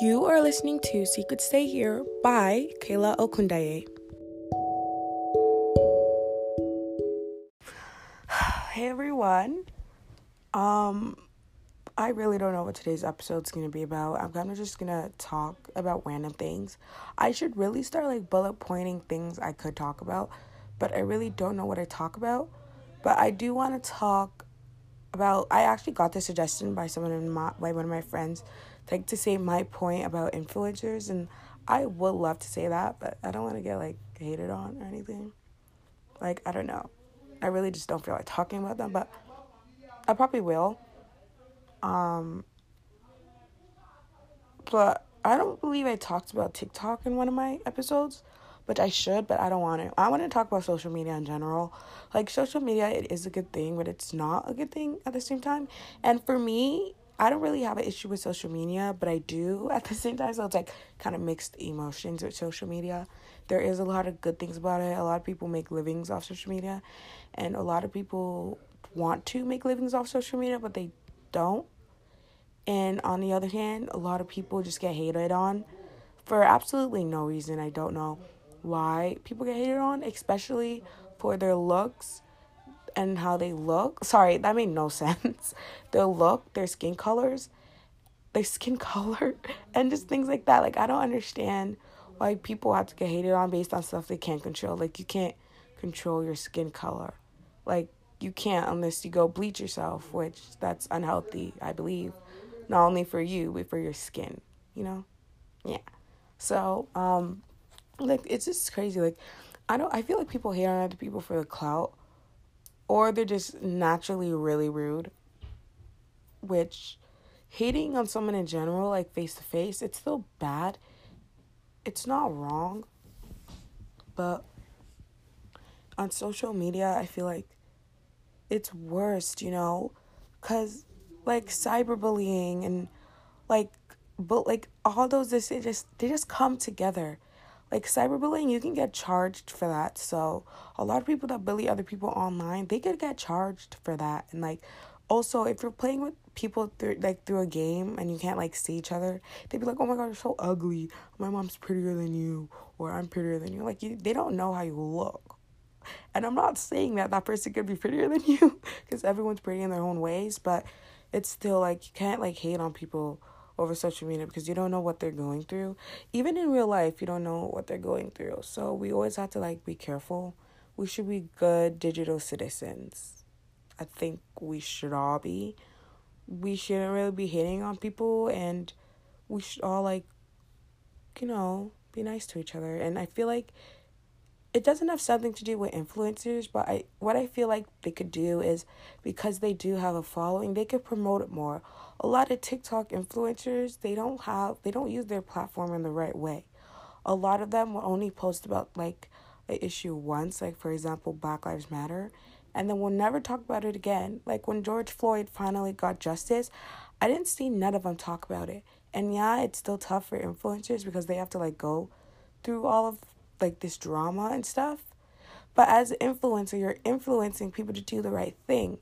You are listening to Secret Stay Here by Kayla Okundaye. hey everyone. Um I really don't know what today's episode is going to be about. I'm kind of just to talk about random things. I should really start like bullet pointing things I could talk about, but I really don't know what I talk about. But I do want to talk about I actually got this suggestion by someone in my by one of my friends like to say my point about influencers and I would love to say that, but I don't want to get like hated on or anything. Like I don't know. I really just don't feel like talking about them, but I probably will. Um but I don't believe I talked about TikTok in one of my episodes which I should, but I don't want to. I want to talk about social media in general. Like social media, it is a good thing, but it's not a good thing at the same time. And for me, I don't really have an issue with social media, but I do at the same time. So it's like kind of mixed emotions with social media. There is a lot of good things about it. A lot of people make livings off social media, and a lot of people want to make livings off social media, but they don't. And on the other hand, a lot of people just get hated on for absolutely no reason. I don't know why people get hated on, especially for their looks and how they look. Sorry, that made no sense. Their look, their skin colors, their skin color, and just things like that. Like, I don't understand why people have to get hated on based on stuff they can't control. Like, you can't control your skin color. Like, you can't unless you go bleach yourself, which that's unhealthy, I believe. Not only for you, but for your skin, you know? Yeah. So, um, like it's just crazy. Like I don't I feel like people hate on other people for the clout. Or they're just naturally really rude. Which hating on someone in general, like face to face, it's still bad. It's not wrong. But on social media, I feel like it's worst, you know? Cause like cyberbullying and like but like all those it just they just come together like cyberbullying you can get charged for that. So a lot of people that bully other people online they could get charged for that. And like also if you're playing with people through like through a game and you can't like see each other they'd be like oh my god you're so ugly. My mom's prettier than you or i'm prettier than you. Like you they don't know how you look. And i'm not saying that that person could be prettier than you because everyone's pretty in their own ways but it's still like you can't like hate on people over social media because you don't know what they're going through. Even in real life, you don't know what they're going through. So we always have to like be careful. We should be good digital citizens. I think we should all be. We shouldn't really be hitting on people and we should all like you know, be nice to each other. And I feel like it doesn't have something to do with influencers, but I what I feel like they could do is because they do have a following, they could promote it more a lot of TikTok influencers, they don't have they don't use their platform in the right way. A lot of them will only post about like an issue once, like for example, Black Lives Matter, and then we'll never talk about it again. Like when George Floyd finally got justice, I didn't see none of them talk about it. And yeah, it's still tough for influencers because they have to like go through all of like this drama and stuff. But as an influencer, you're influencing people to do the right thing.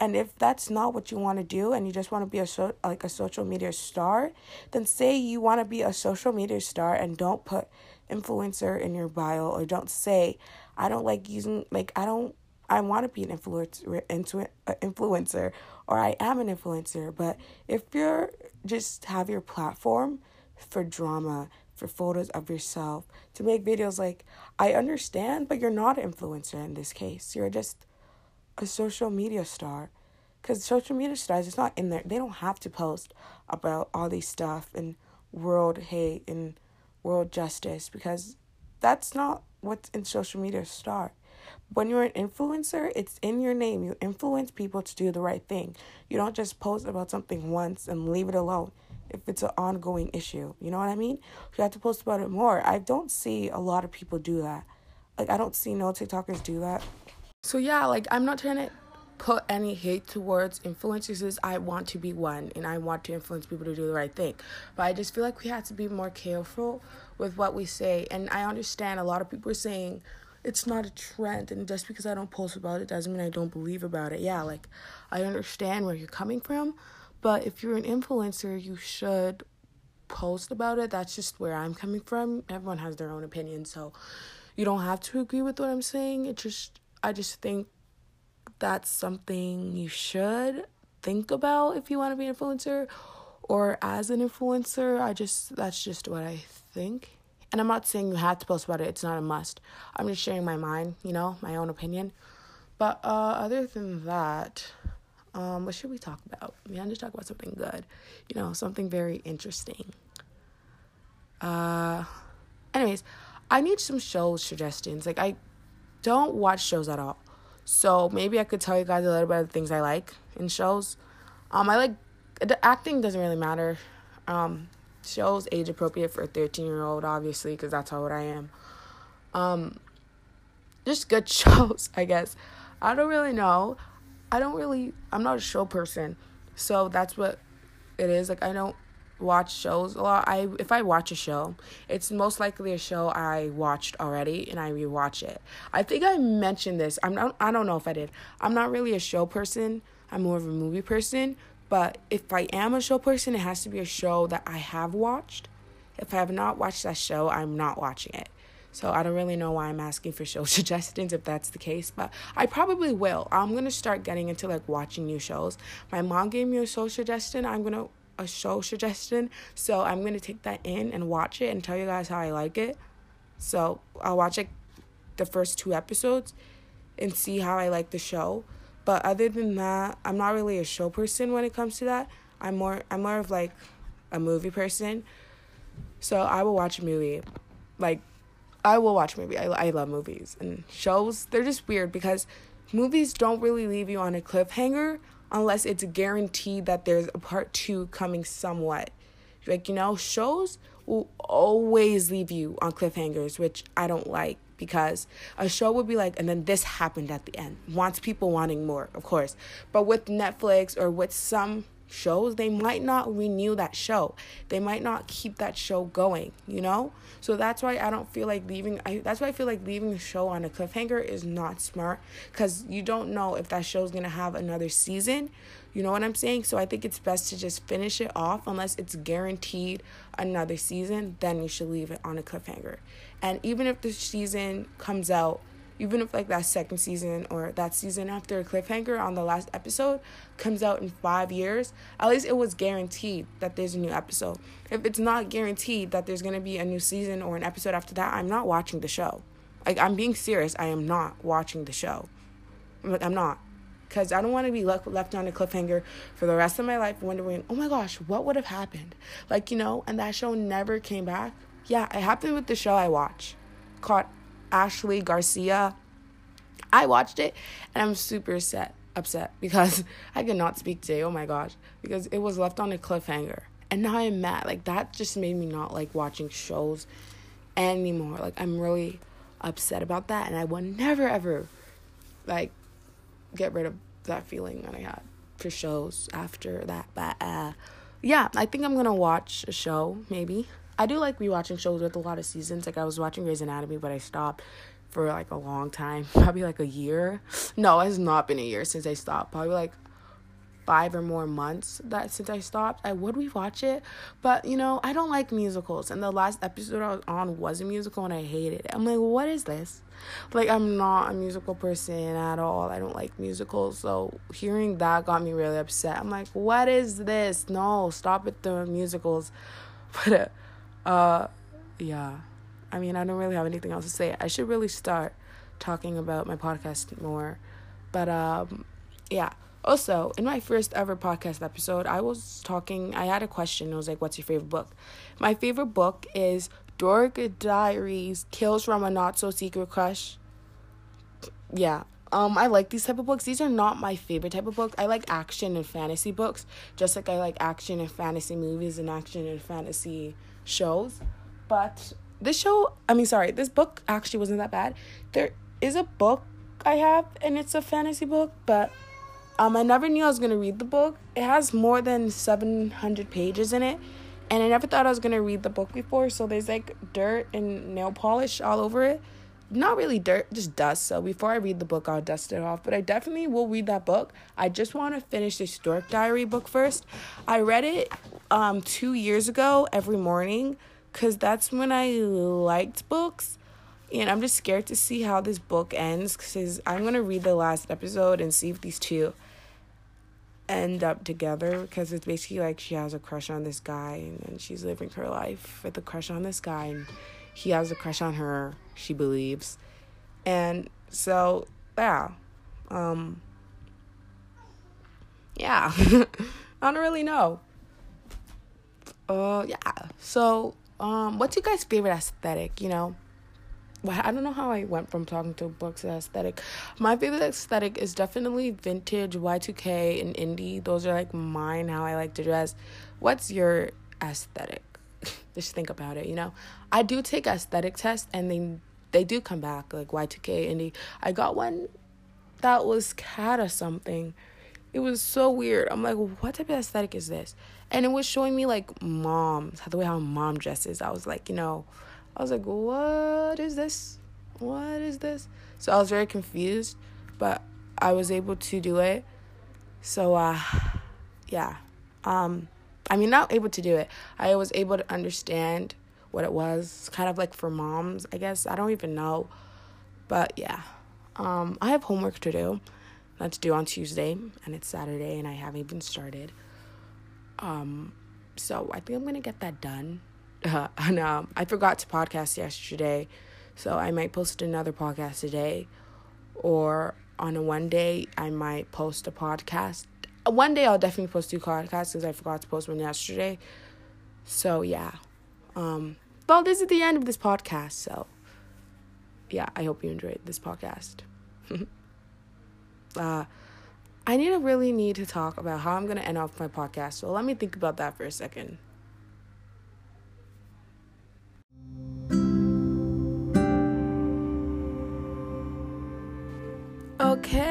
And if that's not what you want to do and you just want to be a so, like a social media star, then say you want to be a social media star and don't put influencer in your bio or don't say I don't like using like I don't I want to be an influencer into uh, influencer or I am an influencer, but if you're just have your platform for drama, for photos of yourself, to make videos like I understand, but you're not an influencer in this case. You're just a social media star. Because social media stars it's not in there they don't have to post about all these stuff and world hate and world justice because that's not what's in social media star. When you're an influencer it's in your name. You influence people to do the right thing. You don't just post about something once and leave it alone if it's an ongoing issue you know what i mean you have to post about it more i don't see a lot of people do that like i don't see no tiktokers do that so yeah, like I'm not trying to put any hate towards influencers. I want to be one and I want to influence people to do the right thing. But I just feel like we have to be more careful with what we say. And I understand a lot of people are saying it's not a trend and just because I don't post about it doesn't mean I don't believe about it. Yeah, like I understand where you're coming from, but if you're an influencer, you should post about it. That's just where I'm coming from. Everyone has their own opinion, so you don't have to agree with what I'm saying. It just I just think that's something you should think about if you want to be an influencer or as an influencer. I just that's just what I think. And I'm not saying you have to post about it. It's not a must. I'm just sharing my mind, you know, my own opinion. But uh other than that, um, what should we talk about? We want to talk about something good, you know, something very interesting. Uh, anyways, I need some show suggestions. Like, I don't watch shows at all. So maybe I could tell you guys a little bit of the things I like in shows. Um, I like the acting doesn't really matter. Um, shows age appropriate for a thirteen year old, obviously, because that's how old I am. Um, just good shows, I guess. I don't really know. I don't really. I'm not a show person, so that's what it is. Like I don't watch shows a lot. I if I watch a show, it's most likely a show I watched already and I rewatch it. I think I mentioned this. I'm not I don't know if I did. I'm not really a show person. I'm more of a movie person, but if I am a show person, it has to be a show that I have watched. If I have not watched that show, I'm not watching it. So I don't really know why I'm asking for show suggestions if that's the case, but I probably will. I'm going to start getting into like watching new shows. My mom gave me a show suggestion. I'm going to a show suggestion. So I'm gonna take that in and watch it and tell you guys how I like it. So I'll watch like the first two episodes and see how I like the show. But other than that, I'm not really a show person when it comes to that. I'm more I'm more of like a movie person. So I will watch a movie. Like I will watch a movie. I I love movies and shows. They're just weird because movies don't really leave you on a cliffhanger unless it's guaranteed that there's a part two coming somewhat. Like, you know, shows will always leave you on cliffhangers, which I don't like because a show would be like, and then this happened at the end. Wants people wanting more, of course. But with Netflix or with some shows, they might not renew that show. They might not keep that show going, you know? So that's why I don't feel like leaving I that's why I feel like leaving a show on a cliffhanger is not smart cuz you don't know if that show's going to have another season. You know what I'm saying? So I think it's best to just finish it off unless it's guaranteed another season, then you should leave it on a cliffhanger. And even if the season comes out even if like that second season or that season after a cliffhanger on the last episode comes out in five years, at least it was guaranteed that there's a new episode. If it's not guaranteed that there's gonna be a new season or an episode after that, I'm not watching the show. Like I'm being serious. I am not watching the show. Like I'm not, because I don't want to be left left on a cliffhanger for the rest of my life, wondering, oh my gosh, what would have happened? Like you know, and that show never came back. Yeah, it happened with the show I watch, called Ashley Garcia. I watched it and I'm super upset upset because I could not speak today. Oh my gosh, because it was left on a cliffhanger. And now I'm mad. Like that just made me not like watching shows anymore. Like I'm really upset about that and I will never ever like get rid of that feeling that I had for shows after that. But uh yeah, I think I'm gonna watch a show maybe I do like rewatching shows with a lot of seasons. Like I was watching Grey's Anatomy, but I stopped for like a long time, probably like a year. No, it has not been a year since I stopped. Probably like five or more months that since I stopped. I would rewatch it, but you know I don't like musicals. And the last episode I was on was a musical, and I hated it. I'm like, what is this? Like I'm not a musical person at all. I don't like musicals. So hearing that got me really upset. I'm like, what is this? No, stop with the musicals. But. Uh, uh, yeah. I mean, I don't really have anything else to say. I should really start talking about my podcast more. But um, yeah. Also, in my first ever podcast episode, I was talking, I had a question. It was like, what's your favorite book? My favorite book is Dork Diaries Kills from a Not So Secret Crush. Yeah. Um, I like these type of books. These are not my favorite type of book. I like action and fantasy books, just like I like action and fantasy movies and action and fantasy shows. But this show, I mean, sorry, this book actually wasn't that bad. There is a book I have, and it's a fantasy book, but um, I never knew I was gonna read the book. It has more than 700 pages in it, and I never thought I was gonna read the book before. So there's like dirt and nail polish all over it not really dirt, just dust. So before I read the book, I'll dust it off. But I definitely will read that book. I just want to finish this Dork Diary book first. I read it um, two years ago every morning because that's when I liked books. And I'm just scared to see how this book ends because I'm going to read the last episode and see if these two end up together because it's basically like she has a crush on this guy and she's living her life with a crush on this guy and he has a crush on her, she believes. And so, yeah. Um, yeah. I don't really know. Uh, yeah. So, um, what's your guys' favorite aesthetic? You know, well, I don't know how I went from talking to books to aesthetic. My favorite aesthetic is definitely vintage, Y2K, and indie. Those are like mine, how I like to dress. What's your aesthetic? Just think about it, you know? I do take aesthetic tests and they they do come back like Y2K, indie. I got one that was cat or something. It was so weird. I'm like, what type of aesthetic is this? And it was showing me like moms, the way how mom dresses. I was like, you know, I was like, what is this? What is this? So I was very confused, but I was able to do it. So uh yeah. Um I mean not able to do it. I was able to understand what it was. Kind of like for moms, I guess. I don't even know. But yeah. Um I have homework to do. That's due on Tuesday and it's Saturday and I haven't even started. Um so I think I'm to get that done and um, I forgot to podcast yesterday, so I might post another podcast today, or on a one day I might post a podcast. One day I'll definitely post two podcasts because I forgot to post one yesterday. So yeah, um, well this is the end of this podcast. So yeah, I hope you enjoyed this podcast. uh, I need to really need to talk about how I'm gonna end off my podcast. So let me think about that for a second.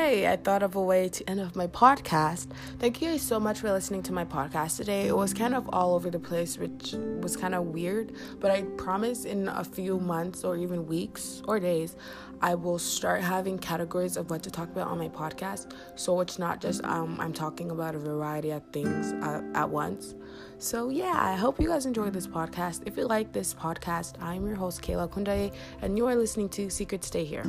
Okay, I thought of a way to end off my podcast. Thank you guys so much for listening to my podcast today. It was kind of all over the place, which was kind of weird, but I promise in a few months or even weeks or days, I will start having categories of what to talk about on my podcast. So it's not just um, I'm talking about a variety of things uh, at once. So, yeah, I hope you guys enjoyed this podcast. If you like this podcast, I'm your host, Kayla Kundaye, and you are listening to Secret Stay Here.